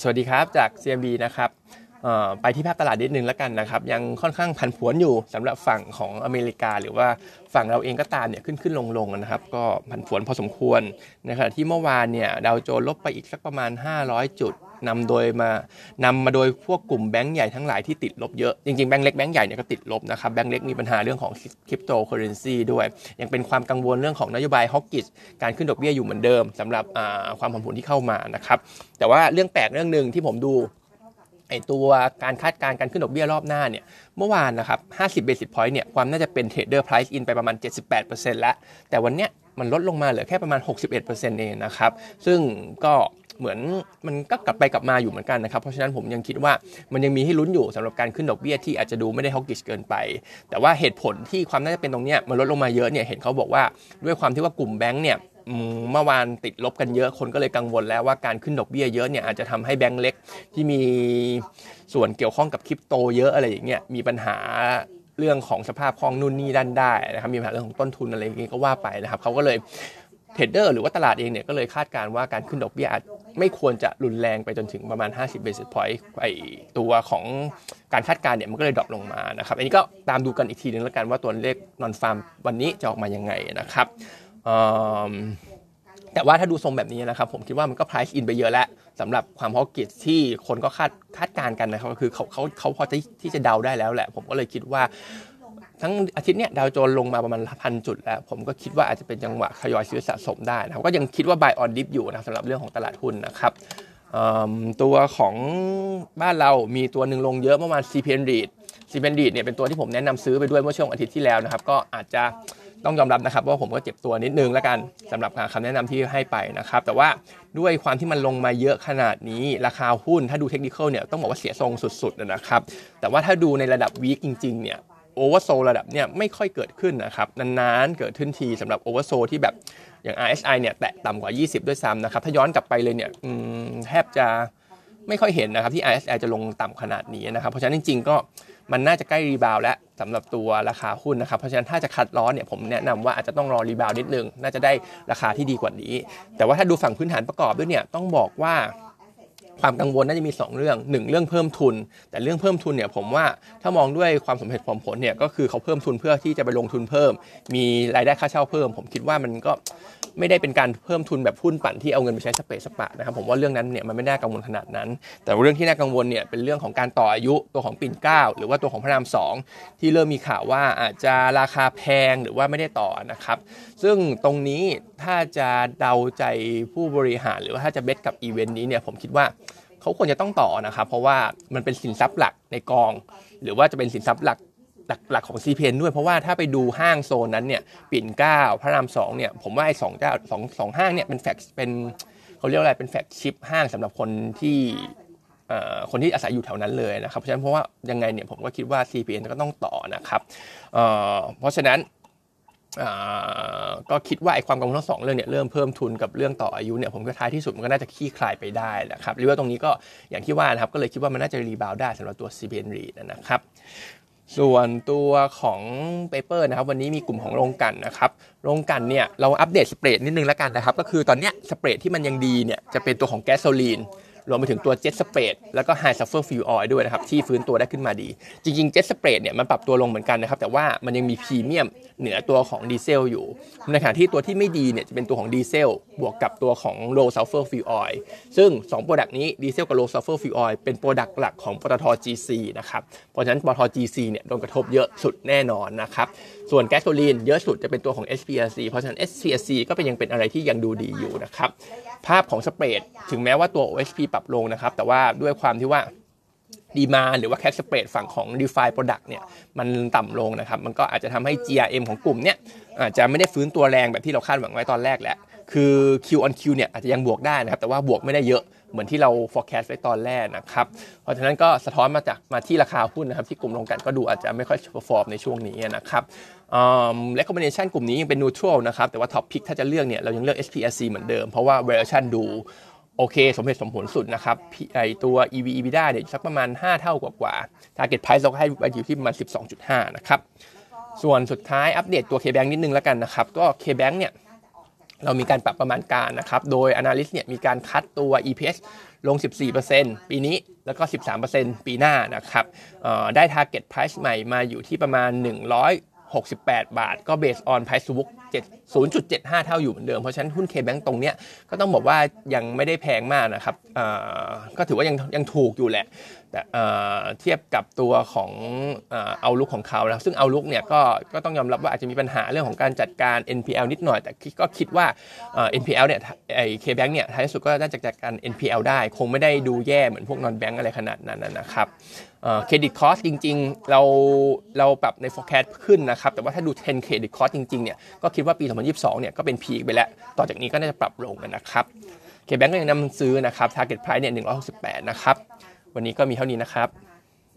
สวัสดีครับจาก CMB นะครับไปที่ภาพตลาดนิดนึงแล้วกันนะครับ ยังค่อนข้างผันผวนอยู่สำหรับฝั่งของอเมริกา หรือว่าฝั่งเราเองก็ตามเนี่ยขึ้นขึ้นลงลงนะครับ ก็ผันผวนพอสมควรนะครับที่เมื่อวานเนี่ยดาวโจนส์ลบไปอีกสักประมาณ 500 จุด นำโดยมานำมาโดยพวกกลุ่มแบงก์ใหญ่ทั้งหลายที่ติดลบเยอะ จริงๆแบงก์เล็กแบงก์ใหญ่เนี่ยก็ติดลบนะครับแบงก์เล็กมีปัญหาเรื่องของคริปโตเคอเรนซีด้วย ยังเป็นความกังวลเรื่องของนโยบาย hawkishการขึ้นดอกเบี้ยอยู่เหมือนเดิมสำหรับความผันผวนที่เข้ามานะครับแต่ว่าเรื่องแปลกเรื่องหนึ่งที่ผมดูไอตัวการคาดการณ์การขึ้นดอกเบี้ยรอบหน้าเนี่ยเมื่อวานนะครับ 50 basis point เนี่ยความน่าจะเป็น trader price in ไปประมาณ 78%แล้ว แต่วันเนี้ยมันลดลงมาเหลือแค่ประมาณ 61%เองนะครับ ซึ่งก็ เหมือนมันก็กลับไปกลับมาอยู่เหมือนกันนะครับ เพราะฉะนั้นผมยังคิดว่ามันยังมีให้ลุ้นอยู่สำหรับการขึ้นดอกเบี้ยที่อาจจะดูไม่ได้ hawkish เกินไป แต่ว่าเหตุผลที่ความน่าจะเป็นตรงนี้มันลดลงมาเยอะเนี่ยเห็นเขาบอกว่าด้วยความที่ว่ากลุ่มแบงก์เนี่ยเมื่อวานติดลบกันเยอะคนก็เลยกังวลแล้วว่าการขึ้นดอกเบี้ยเยอะเนี่ยอาจจะทำให้แบงก์เล็กที่มีส่วนเกี่ยวข้องกับคริปโตเยอะอะไรอย่างเงี้ยมีปัญหาเรื่องของสภาพคล่องนู่นนี่ด้านได้นะครับมีปัญหาเรื่องของต้นทุนอะไรอย่างเงี้ยก็ว่าไปนะครับเขาก็เลย เทรดเดอร์หรือว่าตลาดเองเนี่ยก็เลยคาดการว่าการขึ้นดอกเบี้ยอาจไม่ควรจะรุนแรงไปจนถึงประมาณ 50 basis point ไอตัวของการคาดการณ์เนี่ยมันก็เลย drop ลงมานะครับ อันนี้ก็ตามดูกันอีกทีนึงแล้วกันว่าตัวเลข nonfarm วันนี้จะออกมายังไงนะครับแต่ว่าถ้าดูทรงแบบนี้นะครับ ผมคิดว่ามันก็ price in ไปเยอะแล้วสำหรับความ hawkish ที่คนก็คาดคาดการณ์กันนะครับก็คือเขาเขาเขาพอที่จะเดาได้แล้วแหละ ผมก็เลยคิดว่า ทั้งอาทิตย์เนี้ยดาวโจนส์ลงมาประมาณพันจุดแล้ว ผมก็คิดว่าอาจจะเป็นจังหวะทยอยซื้อสะสมได้นะครับก็ยังคิดว่า buy on dip อยู่นะสำหรับเรื่องของตลาดหุ้นนะครับตัวของบ้านเรามีตัวหนึ่งลงเยอะเมื่อวาน CPN REIT CPN REIT เนี่ยเป็นตัวที่ผมแนะนำซื้อไปด้วยเมื่อช่วงอาทิตย์ที่แล้วนะครับ ก็อาจจะต้องยอมรับนะครับว่าผมก็เจ็บตัวนิดนึงแล้วกันสำหรับคำแนะนำที่ให้ไปนะครับ แต่ว่าด้วยความที่มันลงมาเยอะขนาดนี้ราคาหุ้นถ้าดูเทคนิคเนี่ยต้องบอกว่าเสียทรงสุดๆนะครับ แต่ว่าถ้าดูในระดับวีคจริงๆเนี่ย โอเวอร์โซระดับเนี่ยไม่ค่อยเกิดขึ้นนะครับนานๆเกิดขึ้นทีสำหรับโอเวอร์โซที่แบบอย่าง RSI เนี่ยแตะต่ำกว่า 20 ด้วยซ้ำนะครับ ถ้าย้อนกลับไปเลยเนี่ยแทบจะไม่ค่อยเห็นนะครับที่ RSI จะลงต่ำขนาดนี้นะครับ เพราะฉะนั้นจริง ๆ ก็มันน่าจะใกล้รีบาวแล้วสำหรับตัวราคาหุ้นนะครับ เพราะฉะนั้นถ้าจะคัดล้อเนี่ยผมแนะนำว่าอาจจะต้องรอรีบาวนิดนึง น่าจะได้ราคาที่ดีกว่านี้ แต่ว่าถ้าดูฝั่งพื้นฐานประกอบด้วยเนี่ยต้องบอกว่า ความกังวลน่าจะมี 2 เรื่อง 1 เรื่องเพิ่มทุน แต่เรื่องเพิ่มทุนเนี่ยผมว่าถ้ามองด้วยความสมเหตุผลผลเนี่ยก็คือเขาเพิ่มทุนเพื่อที่จะไปลงทุนเพิ่ม มีรายได้ค่าเช่าเพิ่ม ผมคิดว่ามันก็ไม่ได้เป็นการเพิ่มทุนแบบหุ้นปั่นที่เอาเงินไปใช้สะเปะสะปะนะครับผมว่าเรื่องนั้นเนี่ยมันไม่น่ากังวลขนาดนั้น แต่เรื่องที่น่ากังวลเนี่ยเป็นเรื่องของการต่ออายุตัวของปิ่นเก้าหรือว่าตัวของพระรามสองที่เริ่มมีข่าวว่าอาจจะราคาแพงหรือว่าไม่ได้ต่อนะครับซึ่งตรงนี้ถ้าจะเดาใจผู้บริหารหรือว่าถ้าจะ base กับอีเวนต์นี้เนี่ยผมคิดว่า เขาควรจะต้องต่อนะครับเพราะว่ามันเป็นสินทรัพย์หลักในกอง หรือว่าจะเป็นสินทรัพย์หลักหลักหลักของซีเพนด้วยเพราะว่าถ้าไปดูห้างโซนนั้นเนี่ยปิ่นเก้าพระรามสองเนี่ยผมว่าไอ้สองเจ้าสองสองห้างเนี่ยเป็นแฟกเป็นเขาเรียกอะไรเป็นแฟกชิปห้างสำหรับคนที่คนที่อาศัยอยู่แถวนั้นเลยนะครับเพราะฉะนั้นเพราะว่ายังไงเนี่ยผมก็คิดว่า CPN ก็ต้องต่อนะครับเพราะฉะนั้น ก็คิดว่าไอ้ความกังวลทั้งสองเรื่องเนี่ยเริ่มเพิ่มทุนกับเรื่องต่ออายุเนี่ยผมก็ท้ายที่สุดมันก็น่าจะขี้คลายไปได้นะครับหรือว่าตรงนี้ก็อย่างที่ว่านะครับก็เลยคิดว่ามันน่าจะ rebound ได้สำหรับตัว CPN REIT นะครับส่วนตัวของ paper นะครับวันนี้มีกลุ่มของโรงกลั่นนะครับโรงกลั่นเนี่ยเรา update spread นิดนึงแล้วกันนะครับก็คือตอนเนี้ย spread ที่มันยังดีเนี่ยจะเป็นตัวของแก๊สโซลีน รวมไปถึงตัว jet spread แล้วก็ high sulfur fuel oil ด้วยนะครับ ที่ฟื้นตัวได้ขึ้นมาดี จริงๆ jet spread เนี่ยมันปรับตัวลงเหมือนกันนะครับ แต่ว่ามันยังมีพรีเมียมเหนือตัวของดีเซลอยู่ ในขณะที่ตัวที่ไม่ดีเนี่ยจะเป็นตัวของดีเซลบวกกับตัวของ low sulfur fuel oil ซึ่ง2 product นี้ดีเซลกับ low sulfur fuel oil เป็น product หลักของปตท GC นะครับเพราะฉะนั้นปตท GC เนี่ยโดนกระทบเยอะสุดแน่นอนนะครับส่วนแก๊สโซลีนเยอะสุดจะเป็นตัวของ SPRC เพราะฉะนั้น SPRC ก็เป็นยังเป็นอะไรที่ยังดูดีอยู่นะครับ ภาพของ spread ถึงแม้ว่าตัว OSP ปรับลงนะครับ แต่ว่าด้วยความที่ว่า demand หรือว่า crack spread ฝั่งของ d e f i Product เนี่ยมันต่ำลงนะครับ มันก็อาจจะทำให้ GRM ของกลุ่มเนี่ยอาจจะไม่ได้ฟื้นตัวแรงแบบที่เราคาดหวังไว้ตอนแรกแหละคือ Q on Q เนี่ยอาจจะยังบวกได้นะครับ แต่ว่าบวกไม่ได้เยอะ เหมือนที่เรา forecast ไว้ตอนแรกนะครับ เพราะฉะนั้นก็สะท้อนมาจากมาที่ราคาหุ้นนะครับ ที่กลุ่มลงกันก็ดูอาจจะไม่ค่อย perform ในช่วงนี้นะครับเ recommendation กลุ่มนี้ยังเป็น neutral นะครับ แต่ว่า top pick ถ้าจะเลือกเนี่ยเรายังเลือก SPSC เหมือนเดิม เพราะว่า valuation ดูโอเค สมเหตุสมผลสุดนะครับไอตัว EV EBITDA เนี่ยสักประมาณ 5 เท่ากว่า target price เราให้อยู่ที่ประมาณ 12.5 นะครับ ส่วนสุดท้ายอัปเดตตัว KBank นิดนึงแล้วกันนะครับ ก็ KBank เนี่ย เรามีการปรับประมาณการนะครับ โดย Analyst เนี่ยมีการคัดตัว EPS ลง 14%ปีนี้แล้วก็ 13%ปีหน้านะครับได้ target price ใหม่มาอยู่ที่ประมาณ 168 บาท ก็ based on price to book 7 0.75 เท่าอยู่เหมือนเดิม เพราะฉะนั้นหุ้น K-Bank ตรงเนี้ยก็ต้องบอกว่ายังไม่ได้แพงมากนะครับก็ถือว่ายังยังถูกอยู่แหละ แต่เทียบกับตัวของเอาลุกของเขานะซึ่งเอาลุกเนี่ยก็ก็ต้องยอมรับว่าอาจจะมีปัญหาเรื่องของการจัดการ NPL นิดหน่อย แต่ก็คิดว่า NPL เนี่ยไอ้ K-Bank เนี่ยท้ายสุดก็น่าจะจัดการ NPL ได้ คงไม่ได้ดูแย่เหมือนพวก non bank อะไรขนาดนั้นนะครับเครดิตคอสจริง ๆ เราเราปรับใน forecast ขึ้นนะครับ แต่ว่าถ้าดู 10 เครดิตคอสจริงๆเนี่ยก็คิดว่าปี2022 เนี่ยก็เป็นพีคไปแล้ว ต่อจากนี้ก็น่าจะปรับลงกันนะครับเคแบงก์ก็ยังนำซื้อนะครับ target price เนี่ย168 นะครับ วันนี้ก็มีเท่านี้นะครับ